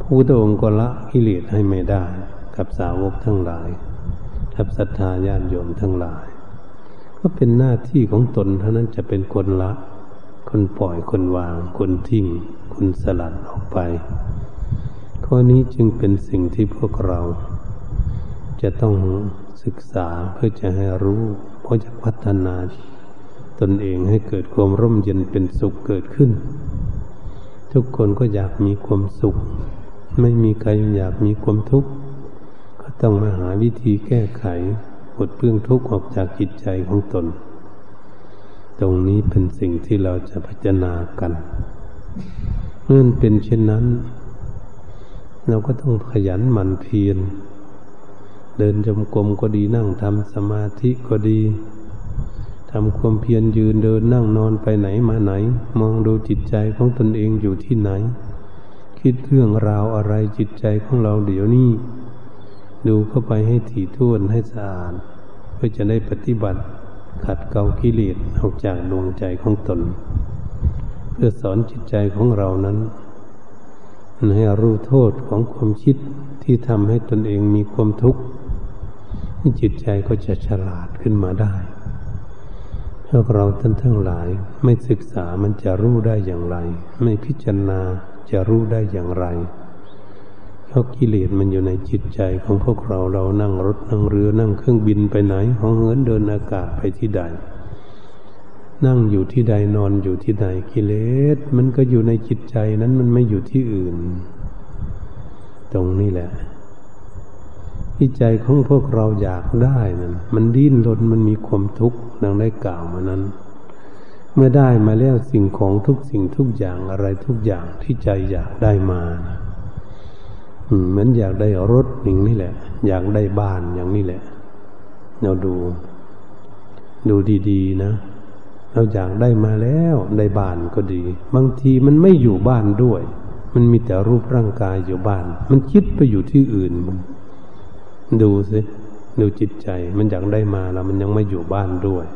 พระพุทธองค์ก็ละกิเลสให้ไม่ได้ กับสาวกทั้งหลายกับศรัทธาญาณโยมทั้งหลาย ก็เป็นหน้าที่ของตนเท่านั้นจะเป็นคนละ คนปล่อยคนวางคนทิ้งคนสลัดออกไป ข้อนี้จึงเป็นสิ่งที่พวกเรา จะต้องศึกษาเพื่อจะให้รู้เพราะจะพัฒนาตนเองให้เกิดความร่มเย็นเป็นสุขเกิดขึ้น ทุกคนก็อยากมีความสุข ไม่มีใครอยากมีความทุกข์ก็ต้องมาหาวิธีแก้ไขปลดเปลื้องทุกข์ออกจากจิตใจของตน ตรงนี้เป็นสิ่งที่เราจะพิจารณากันเมื่อเป็นเช่นนั้น เราก็ต้องขยันหมั่นเพียรเดินจมกรมก็ดีนั่งทำสมาธิก็ดีทำความเพียรยืนเดินนั่งนอนไปไหนมาไหน มองดูจิตใจของตนเองอยู่ที่ไหน คิดเรื่องราวอะไรจิตใจของเราเดี๋ยวนี้ ดูเข้าไปให้ถี่ถ้วนให้สะอาดเพื่อจะได้ปฏิบัติ ขัดเกลากิเลสออกจากดวงใจของตน เพื่อสอนจิตใจของเรานั้นให้รู้โทษของความคิดที่ทำให้ตนเองมีความทุกข์จิตใจก็จะฉลาดขึ้นมาได้พวกเราท่านทั้งหลายไม่ศึกษามันจะรู้ได้อย่างไร ไม่พิจารณาจะรู้ได้อย่างไร เพราะกิเลสมันอยู่ในจิตใจของพวกเราเรานั่งรถนั่งเรือนั่งเครื่องบินไปไหนห้องเหินเดินอากาศไปที่ใด นั่งอยู่ที่ใดนอนอยู่ที่ใดกิเลสมันก็อยู่ในจิตใจนั้นมันไม่อยู่ที่อื่น ตรงนี้แหละที่ใจของพวกเราอยากได้นั้นมันดิ้นรนมันมีความทุกข์ดังได้กล่าวมานั้น เมื่อได้มาแล้วสิ่งของทุกสิ่งทุกอย่างอะไรทุกอย่างที่ใจอยากได้มานะ เหมือนอยากได้รถอย่างนี้แหละ อยากได้บ้านอย่างนี้แหละ เราดู ดูดีๆนะ เราอยากได้มาแล้วได้บ้านก็ดี บางทีมันไม่อยู่บ้านด้วย มันมีแต่รูปร่างกายอยู่บ้าน มันคิดไปอยู่ที่อื่นมันดูสิดูจิตใจ มันอยากได้มาแล้ว มันยังไม่อยู่บ้านด้วย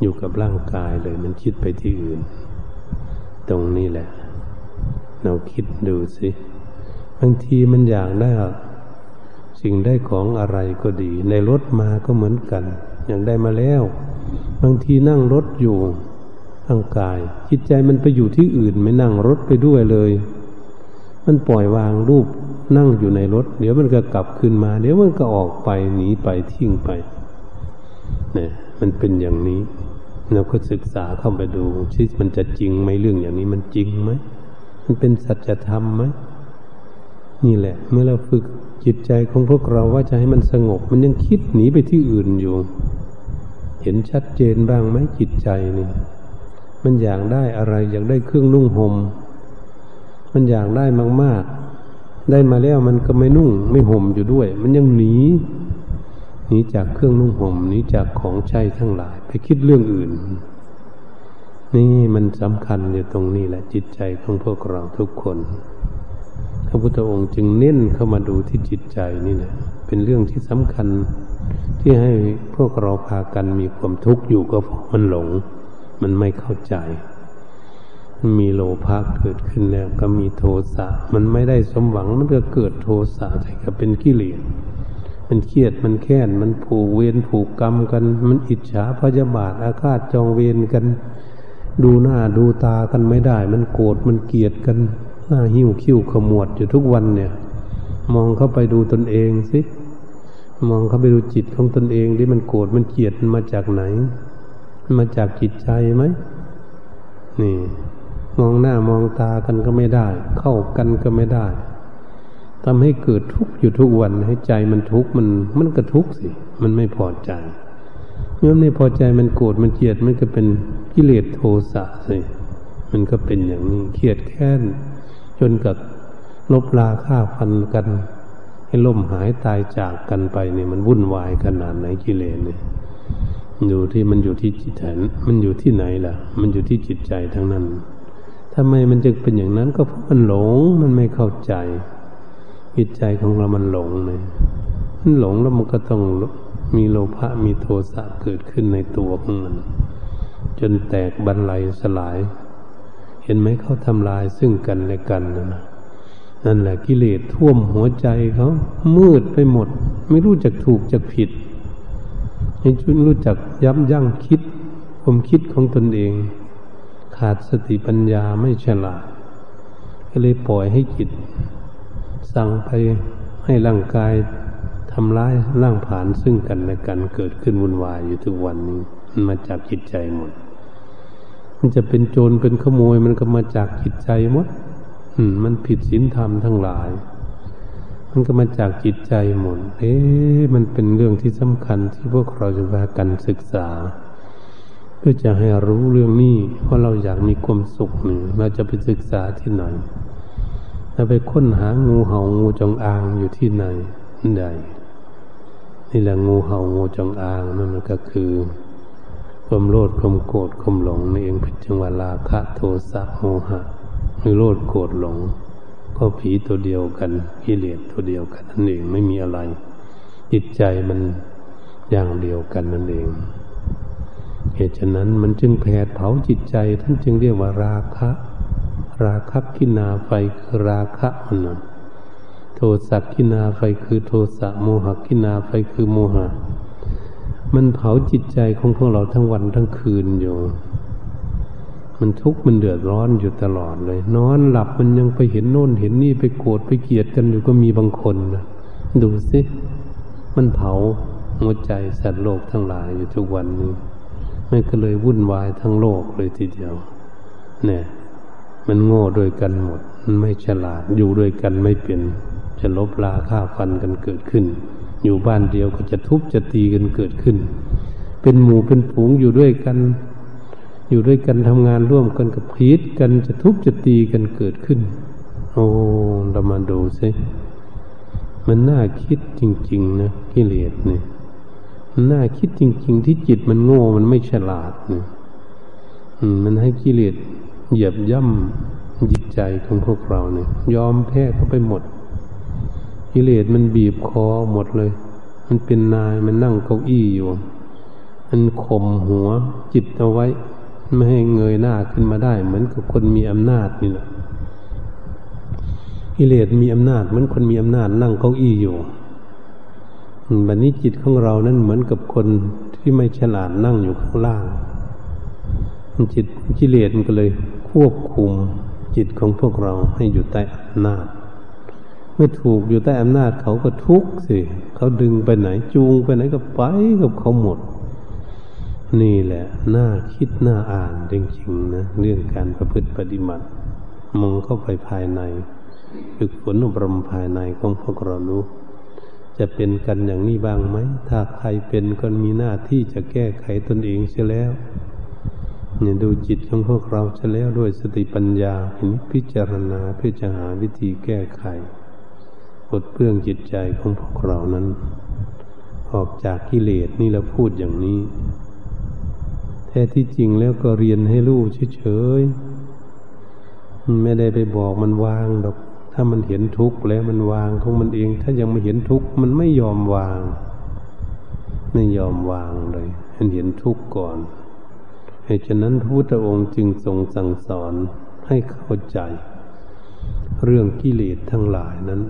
อยู่กับร่างกายเลย มันคิดไปที่อื่น ตรงนี้แหละ เราคิดดูสิ บางทีมันอยากได้สิ่งได้ของอะไรก็ดี ในรถมาก็เหมือนกัน อย่ากได้มาแล้ว บางทีนั่งรถอยู่ร่างกาย จิตใจมันไปอยู่ที่อื่น ไม่นั่งรถไปด้วยเลย มันปล่อยวางรูปนั่งอยู่ในรถ เดี๋ยวมันก็กลับขึ้นมา เดี๋ยวมันก็ออกไปหนีไปทิ้งไปเนี่ยมันเป็นอย่างนี้เราก็ศึกษาเข้าไปดูที่มันจะจริงไหมเรื่องอย่างนี้มันจริงไหมมันเป็นสัจธรรมไหม นี่แหละ เมื่อเราฝึกจิตใจของพวกเราว่าจะให้มันสงบ มันยังคิดหนีไปที่อื่นอยู่ เห็นชัดเจนบ้างไหมจิตใจนี่มันอยากได้อะไรอยากได้เครื่องนุ่งหม่มมันอยากได้มากๆ ได้มาแล้วมันก็ไม่นุ่ง ไม่ห่มอยู่ด้วย มันยังหนีหนีจากเครื่องนุ่งห่มหนีจากของใช้ทั้งหลาย ไปคิดเรื่องอื่น นี่มันสำคัญอยู่ตรงนี้แหละจิตใจของพวกเราทุกคน พระพุทธองค์จึงเน้นเข้ามาดูที่จิตใจนี่แหละเป็นเรื่องที่สำคัญที่ให้พวกเราพากันมีความทุกข์อยู่ก็เพราะมันหลง มันไม่เข้าใจ มีโลภะเกิดขึ้นแล้ว ก็มีโทสะมันไม่ได้สมหวังมันก็เกิดโทสะแต่ก็เป็นกิเลสมันเครียดมันแค้นมันผูกเวรผูกกรรมกัน มันอิจฉาพยาบาทอาฆาตจองเวรกัน ดูหน้าดูตากันไม่ได้ มันโกรธมันเกลียดกัน น้าหิ้วคิ้วขมวดอยู่ทุกวันเนี่ย มองเข้าไปดูตนเองสิมองเข้าไปดูจิตของตนเองที่มันโกรธมันเกลียดมันมาจากไหน มันมาจากจิตใจไหมนี่ มองหน้ามองตากันก็ไม่ได้ เข้ากันก็ไม่ได้ทำให้เกิดทุกข์อยู่ทุกวันให้ใจมันทุกข์มันมันก็ทุกข์สิ มันไม่พอใจเมื่อไม่พอใจมันโกรธมันเกลียดมันก็เป็นกิเลสโทสะสิมันก็เป็นอย่างนี้เครียดแค้น จนกับลบลาฆ่าฟันกัน ให้ล่มหายตายจากกันไปเนี่ยมันวุ่นวายขนาดไหนกิเลสเนี่ยอยู่ที่มันอยู่ที่จิตใจมันอยู่ที่ไหนล่ะ มันอยู่ที่จิตใจทั้งนั้นทำไมมันจึงเป็นอย่างนั้นก็เพราะมันหลงมันไม่เข้าใจ จิตใจของเรามันหลงเลยมันหลงแล้วมันก็ต้องมีโลภะมีโทสะเกิดขึ้นในตัวของมัน จนแตกบรรลัยสลาย เห็นไหมเขาทำลายซึ่งกันและกันนะนั่นแหละกิเลสท่วมหัวใจเขามืดไปหมด ไม่รู้จักถูกจักผิดให้ชุนรู้จักยับยั้งคิดความคิดของตนเอง ขาดสติปัญญาไม่ฉลาด ก็เลยปล่อยให้จิต สั่งไปให้ร่างกายทำร้ายร่างผานซึ่งกันและกันเกิดขึ้นวุ่นวายอยู่ทุกวันนี้มันมาจากจิตใจหมด มันจะเป็นโจรเป็นขโมยมันก็มาจากจิตใจหมดอืมมันผิดศีลธรรมทั้งหลาย มันก็มาจากจิตใจหมด เอ๊ะมันเป็นเรื่องที่สำคัญที่พวกเราจะพากันศึกษา เพื่อจะให้รู้เรื่องนี้เพราะเราอยากมีความสุขหนึ่งเราจะไปศึกษาที่ไหนเราไปค้นหางูเห่างูจงอางอยู่ที่ไหนใดนี่แหละงูเห่างูจงอางนั่นก็คือ ความโลดความโกรธความหลงนี่เองเป็นจังหวะราคะโทสะโมหะคือโลดโกรธหลง ก็ผีตัวเดียวกันกิเลสตัวเดียวกันนั่นเองไม่มีอะไร จิตใจมันอย่างเดียวกันนั่นเองเหตุฉะนั้นมันจึงแผดเผาจิตใจท่านจึงเรียกว่าราคะ ราคะกินาไฟคือราคะมันนะโทสะกินาไฟคือโทสะโมหะกินาไฟคือโมหะ มันเผาจิตใจของพวกเราทั้งวันทั้งคืนอยู่ มันทุกข์มันเดือดร้อนอยู่ตลอดเลย นอนหลับมันยังไปเห็นโน่นเห็นนี่ไปโกรธไปเกลียดกันอยู่ก็มีบางคนนะดูสิมันเผาหัวใจสัตว์โลกทั้งหลายอยู่ทุกวันนี้มันก็เลยวุ่นวายทั้งโลกเลยทีเดียว เนี่ย มันโง่ด้วยกันหมด มันไม่ฉลาดอยู่ด้วยกันไม่เป็นจะลบลาฆ่าฟันกันเกิดขึ้น อยู่บ้านเดียวก็จะทุบจะตีกันเกิดขึ้น เป็นหมู่เป็นฝูงอยู่ด้วยกัน อยู่ด้วยกันทำงานร่วมกันกับพีดกันจะทุบจะตีกันเกิดขึ้น โอ้เรามาดูสิมันน่าคิดจริง ๆ นะกิเลสเนี่ยมันน่าคิดจริง ๆ ที่จิตมันโง่มันไม่ฉลาดเนี่ยมันให้กิเลสเหยียบย่ำจิตใจของพวกเราเนี่ยยอมแพ้เข้าไปหมด กิเลสมันบีบคอหมดเลย มันเป็นนายมันนั่งเก้าอี้อยู่ มันข่มหัวจิตเอาไว้ ไม่ให้เงยหน้าขึ้นมาได้ เหมือนกับคนมีอำนาจนี่แหละกิเลสมีอำนาจเหมือนคนมีอำนาจนั่งเก้าอี้อยู่แบบนี้จิตของเรานั้นเหมือนกับคนที่ไม่ฉลาดนั่งอยู่ข้างล่าง จิตกิเลสมันก็เลยควบคุมจิตของพวกเราให้อยู่ใต้อำนาจ เมื่อถูกอยู่ใต้อำนาจเขาก็ทุกข์สิเขาดึงไปไหนจูงไปไหนก็ไปกับเขาหมด นี่แหละน่าคิดน่าอ่านจริงๆนะเรื่องการประพฤติปฏิบัติมองเข้าไปภายในฝึกฝนอบรมภายในของพวกเรารู้จะเป็นกันอย่างนี้บ้างไหม ถ้าใครเป็นก็มีหน้าที่จะแก้ไขตนเองเสียแล้วเนี่ยดูจิตของพวกเราจะแล้วด้วยสติปัญญาพิจารณาเพื่อจะหาวิธีแก้ไข ปลดเปลื้องจิตใจของพวกเรานั้น ออกจากกิเลสนี่เราพูดอย่างนี้ แท้ที่จริงแล้วก็เรียนให้รู้เฉยๆไม่ได้ไปบอกมันวางดอกถ้ามันเห็นทุกข์แล้วมันวางของมันเอง ถ้ายังไม่เห็นทุกข์มันไม่ยอมวาง ไม่ยอมวางเลยมันเห็นทุกข์ก่อนเหตุฉะนั้นพระพุทธองค์จึงทรงสั่งสอนให้เข้าใจ เรื่องกิเลสทั้งหลายนั้น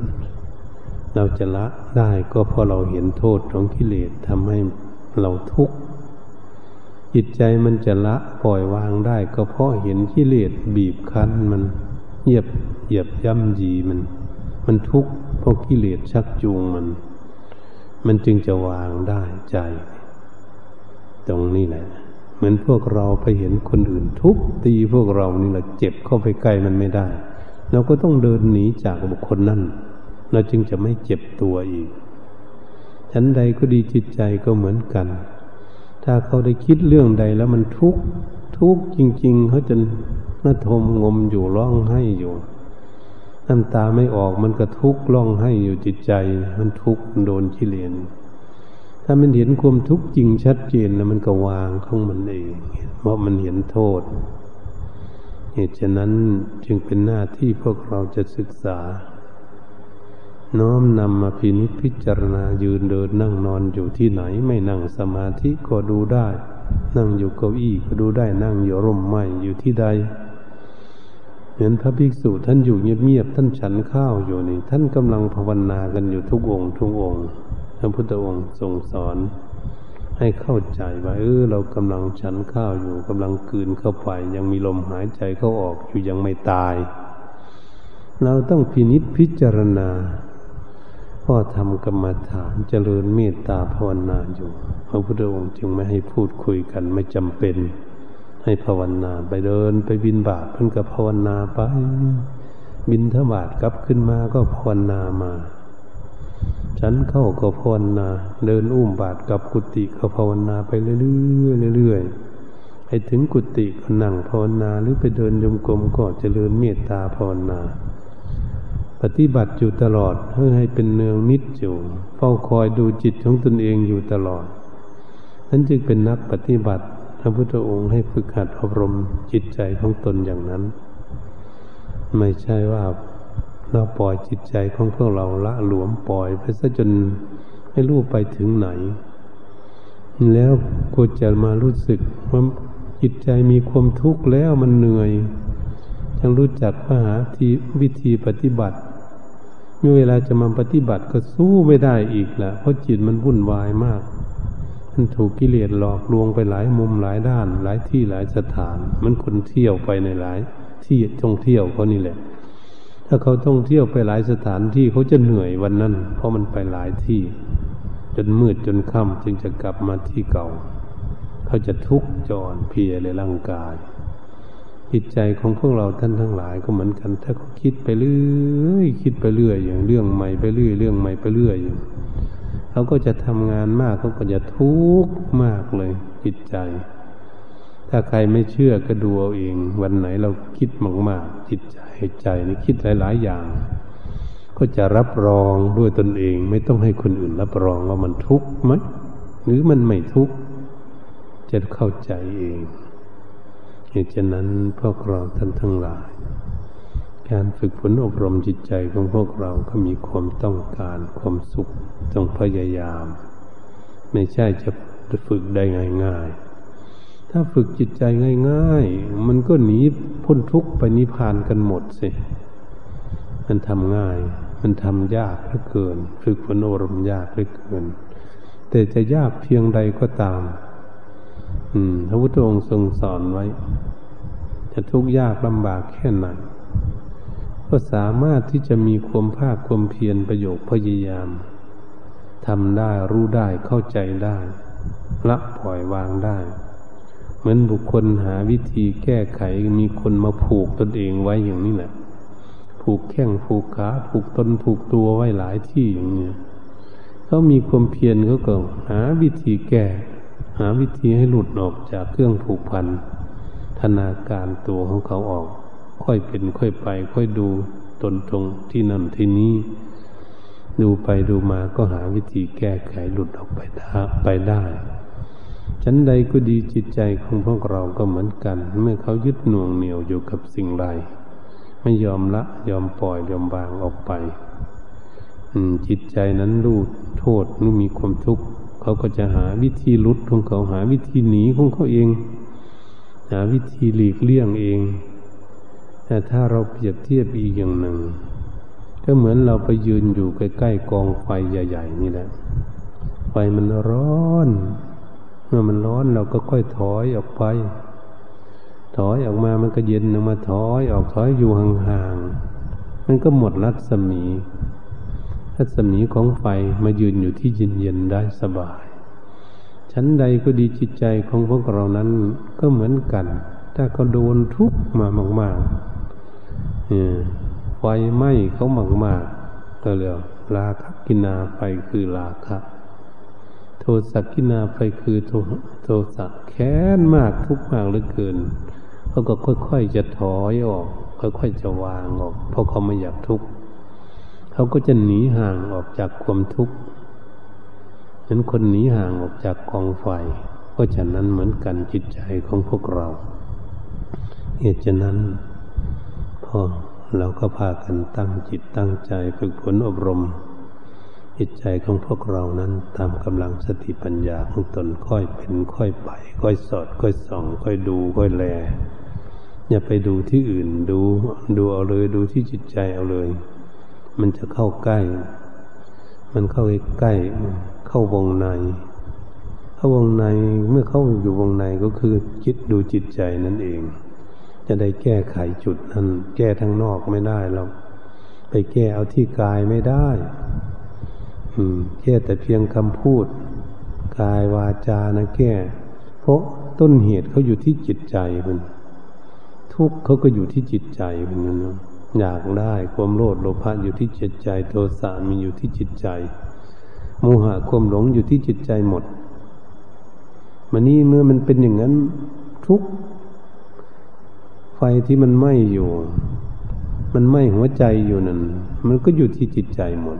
เราจะละได้ก็เพราะเราเห็นโทษของกิเลสทำให้เราทุกข์จิตใจมันจะละปล่อยวางได้ ก็เพราะเห็นกิเลสบีบคั้นมันเหยียบเหยียบย่ำยีมัน มันทุกข์เพราะกิเลสชักจูงมัน มันจึงจะวางได้ใจ ตรงนี้แหละ เหมือนพวกเราไปเห็นคนอื่นทุบตีพวกเรานี่แหละเจ็บเข้าไปใกล้มันไม่ได้ เราก็ต้องเดินหนีจากบุคคลนั้น เราจึงจะไม่เจ็บตัวอีก ชั้นใดก็ดีจิตใจก็เหมือนกัน ถ้าเขาได้คิดเรื่องใดแล้วมันทุกข์ทุกข์จริง ๆ เขาจะน่าทมงมอยู่ร้องไห้อยู่น้ำตาไม่ออกมันก็ทุกข์ร้องไห้อยู่จิตใจ มันทุกข์โดนกิเลสถ้ามันเห็นความทุกข์จริงชัดเจนแล้วมันก็วางของมันเองเพราะมันเห็นโทษเหตุฉะนั้นจึงเป็นหน้าที่พวกเราจะศึกษา น้อมนำมาพินิจพิจารณายืนเดินนั่งนอนอยู่ที่ไหน ไม่นั่งสมาธิก็ดูได้ นั่งอยู่เก้าอี้ก็ดูได้นั่งอยู่ร่มไม้อยู่ที่ใดเหมือนพระภิกษุท่านอยู่เงียบๆท่านฉันข้าวอยู่นี่ ท่านกำลังภาวนากันอยู่ทุกองค์ทุกองค์พระพุทธองค์ทรงสอน ให้เข้าใจว่าเออเรากำลังฉันข้าวอยู่กำลังกืนเข้าไปยังมีลมหายใจเข้าออกอยู่ยังไม่ตาย เราต้องพินิษพิจารณา พ่อทำกรรมฐานเจริญเมตตาภาวนาอยู่พระพุทธองค์จึงไม่ให้พูดคุยกันไม่จำเป็น ให้ภาวนาไปเดินไปบินบาตเพิ่นก็ภาวนาไป บินทบาทกลับขึ้นมาก็ภาวนามาฉันเข้าก็ภาวนาเดินอุ้มบาทกับกุฏิก็ภาวนาไปเรื่อยๆเรื่อยๆไปถึงกุฏิก็นั่งภาวนาหรือไปเดินยมกลมก็เจริญเมตตาภาวนา ปฏิบัติอยู่ตลอดเพื่อให้เป็นเนืองนิดอยู่เฝ้าคอยดูจิตของตนเองอยู่ตลอดนั้นจึงเป็นนักปฏิบัติพระพุทธองค์ให้ฝึกหัดอบรมจิตใจของตนอย่างนั้น ไม่ใช่ว่าเราปล่อยจิตใจของพวกเราละหลวมปล่อยไปซะจนไม่รู้ไปถึงไหน แล้วกูจะมารู้สึกว่าจิตใจมีความทุกข์แล้วมันเหนื่อย ยังรู้จักว่าหาที่วิธีปฏิบัติเมื่อเวลาจะมาปฏิบัติก็สู้ไม่ได้อีกละเพราะจิตมันวุ่นวายมาก มันถูกกิเลสหลอกลวงไปหลายมุมหลายด้าน หลายที่หลายสถาน มันคนเที่ยวไปในหลาย ที่ท่องเที่ยวเขานี่แหละ ถ้าเขาท่องเที่ยวไปหลายสถานที่เขาจะเหนื่อยวันนั้น เพราะมันไปหลายที่ จนมืดจนค่ำจึงจะกลับมาที่เก่า เขาจะทุกข์จรเพียเลยร่างกาย จิตใจของพวกเราท่านทั้งหลายก็เหมือนกัน ถ้าเขาคิดไปเรื่อยคิดไปเรื่อยอย่างเรื่องใหม่ไปเรื่อยเรื่องใหม่ไปเรื่อยอย่างเขาก็จะทำงานมากเขาก็จะทุกข์มากเลยจิตใจ ถ้าใครไม่เชื่อก็ดูเอาเอง วันไหนเราคิดมากๆจิตใจใจนี่คิดหลาย ๆ อย่าง ก็จะรับรองด้วยตนเอง ไม่ต้องให้คนอื่นรับรองว่ามันทุกข์ไหมหรือมันไม่ทุกข์จะเข้าใจเอง เหตุฉะนั้นพวกเราท่านทั้งหลาย การฝึกฝนอบรมจิตใจของพวกเราก็มีความต้องการความสุขต้องพยายาม ไม่ใช่จะฝึกได้ง่าย ๆ ถ้าฝึกจิตใจง่าย ๆ มันก็หนีพ้นทุกข์ไปนิพพานกันหมดสิมันทำง่าย มันทำยากเหลือเกิน ฝึกฝนอารมยากเหลือเกิน แต่จะยากเพียงใดก็ตาม พระพุทธองค์ทรงสอนไว้ จะทุกข์ยากลำบากแค่ไหน ก็สามารถที่จะมีความภาคความเพียรประโยคพยายามทำได้รู้ได้เข้าใจได้ ละปล่อยวางได้ เหมือนบุคคลหาวิธีแก้ไขมีคนมาผูกตนเองไว้อย่างนี้แหละผูกแข้งผูกขาผูกตนผูกตัวไว้หลายที่อย่างเนี้ยเขามีความเพียรเขาก็หาวิธีแก้ หาวิธีให้หลุดออกจากเครื่องผูกพันธนาการตัวของเขาออก ค่อยเป็นค่อยไป ค่อยดูตนตรงที่นั่นที่นี้ ดูไปดูมาก็หาวิธีแก้ไขหลุดออกไปได้ไปได้ชั้นใดก็ดีจิตใจของพวกเราก็เหมือนกัน เมื่อเขายึดหน่วงเหนี่ยวอยู่กับสิ่งใดไม่ยอมละยอมปล่อยยอมวางออกไปจิตใจนั้นรู้โทษรู้มีความทุกข์ เขาก็จะหาวิธีลุดของเขาหาวิธีหนีของเขาเอง หาวิธีหลีกเลี่ยงเอง แต่ถ้าเราเปรียบเทียบอีกอย่างหนึ่ง ก็เหมือนเราไปยืนอยู่ใกล้ๆกองไฟใหญ่ ๆ นี่แหละ ไฟมันร้อนเมื่อมันร้อนเราก็ค่อยถอยออกไป ถอยออกมามันก็เย็นออกมาถอยออกถอยอยู่ห่างๆมันก็หมดรัศมี รัศมีของไฟมายืนอยู่ที่เย็นๆได้สบาย ชั้นใดก็ดีจิตใจของพวกเรานั้นก็เหมือนกัน ถ้าเขาโดนทุกข์มามากๆไฟไหม้เขามากๆก็เรียกราคะกินาไฟคือราคะโทสะกินาไฟคือโทโทสะแค้นมากทุกข์มากเหลือเกินเขาก็ค่อยๆจะถอยออกค่อยๆจะวางออก เพราะเขาไม่อยากทุกข์ เขาก็จะหนีห่างออกจากความทุกข์เหมือนคนหนีห่างออกจากกองไฟก็ฉะนั้นเหมือนกันจิตใจของพวกเรา เหตุฉะนั้นพอเราก็พากันตั้งจิตตั้งใจฝึกฝนอบรม จิตใจของพวกเรานั้นตามกำลังสติปัญญาของตนค่อยเป็นค่อยไป ค่อยสอด ค่อยส่อง ค่อยดู ค่อยแล อย่าไปดูที่อื่นดูดูเอาเลยดูที่จิตใจเอาเลย มันจะเข้าใกล้ มันเข้าใกล้ เข้าวงใน เข้าวงในเมื่อเข้าอยู่วงในก็คือคิดดูจิตใจนั่นเอง จะได้แก้ไขจุดนั้น แก้ทางนอกไม่ได้เราไปแก้เอาที่กายไม่ได้ อืมแค่แต่เพียงคำพูด กายวาจานะแก้ เพราะต้นเหตุเขาอยู่ที่จิตใจมันทุกข์เขาก็อยู่ที่จิตใจมันนะ อยากได้ความโลภโลภะอยู่ที่จิตใจ โทสะมีอยู่ที่จิตใจโมหะความหลงอยู่ที่จิตใจหมดมันนี่เมื่อมันเป็นอย่างนั้นทุกไฟที่มันไหม้อยู่ มันไหม้หัวใจอยู่นั่นมันก็อยู่ที่จิตใจหมด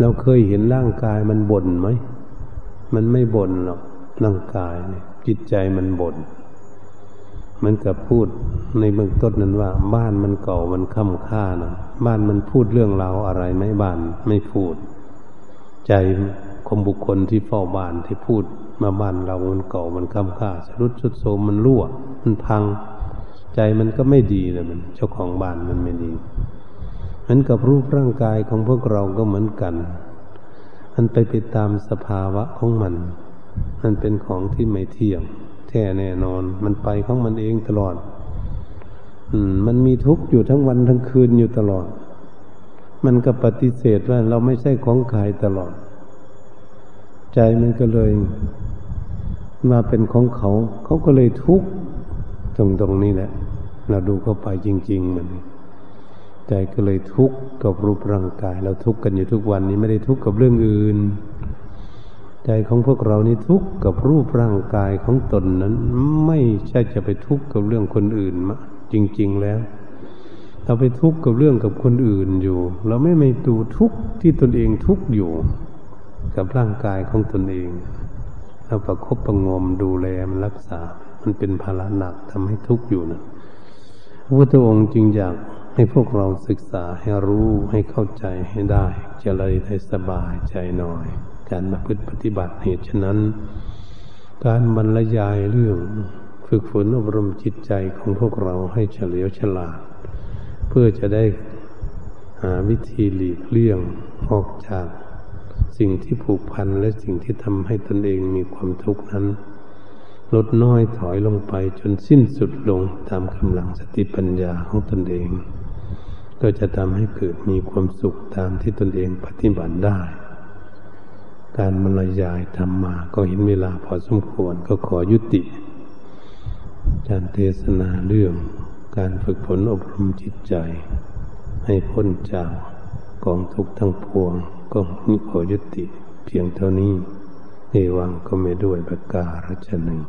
เราเคยเห็นร่างกายมันบ่นไหมมันไม่บ่นหรอกร่างกายจิตใจมันบ่น มันกับพูดในเบื้องต้นนั้นว่า บ้านมันเก่ามันค่ำค่านะบ้านมันพูดเรื่องราวอะไรไหมบ้านไม่พูด ใจคมบุคคลที่เฝ้าบ้านที่พูดมาบ้านเรามันเก่ามันค่ำค่าสรุดสุดโทมมันรั่ว มันพัง ใจมันก็ไม่ดีเลยมันเจ้าของบ้านมันไม่ดีเหมือนกับรูปร่างกายของพวกเราก็เหมือนกัน มันไปไปตามสภาวะของมัน มันเป็นของที่ไม่เที่ยง ท้แน่นอน มันไปของมันเองตลอด อืม มันมีทุกข์อยู่ทั้งวันทั้งคืนอยู่ตลอด มันก็ปฏิเสธว่าเราไม่ใช่ของขายตลอด ใจมันก็เลยมาเป็นของเขา เขาก็เลยทุกข์ตรงตรงนี้แหละ เราดูเข้าไปจริง ๆ มันใจก็เลยทุกข์กับรูปร่างกาย เราทุกข์กันอยู่ทุกวันนี้ไม่ได้ทุกข์กับเรื่องอื่น ใจของพวกเรานี่ทุกข์กับรูปร่างกายของตนนั้น ไม่ใช่จะไปทุกข์กับเรื่องคนอื่นมาจริง ๆ แล้ว เราไปทุกข์กับเรื่องกับคนอื่นอยู่ เราไม่ไม่ดูทุกข์ที่ตนเองทุกข์อยู่ กับร่างกายของตนเองเราประคบประงมดูแลมันรักษา มันเป็นภาระหนักทำให้ทุกข์อยู่นะพระพุทธองค์จึงอยากให้พวกเราศึกษาให้รู้ให้เข้าใจให้ได้จะเลยได้สบายใจหน่อย การมาพฤติปฏิบัติเหตุฉะนั้น การบรรยายเรื่องฝึกฝนอบรมจิตใจของพวกเราให้เฉลียวฉลาด เพื่อจะได้หาวิธีหลีกเลี่ยงออกจากสิ่งที่ผูกพันและสิ่งที่ทำให้ตนเองมีความทุกข์นั้น ลดน้อยถอยลงไปจนสิ้นสุดลงตามกำลังสติปัญญาของตนเอง ก็จะทำให้เกิดมีความสุขตามที่ตนเองปฏิบัติได้ การบรรยายธรรมมาก็เห็นเวลาพอสมควรก็ขอยุติ การเทศนาเรื่องการฝึกฝนอบรมจิตใจ ให้พ้นจากกองทุกข์ทั้งปวง ก็ขอยุติ เพียงเท่านี้เอวังก็ไม่ด้วยประการฉหนึ่ง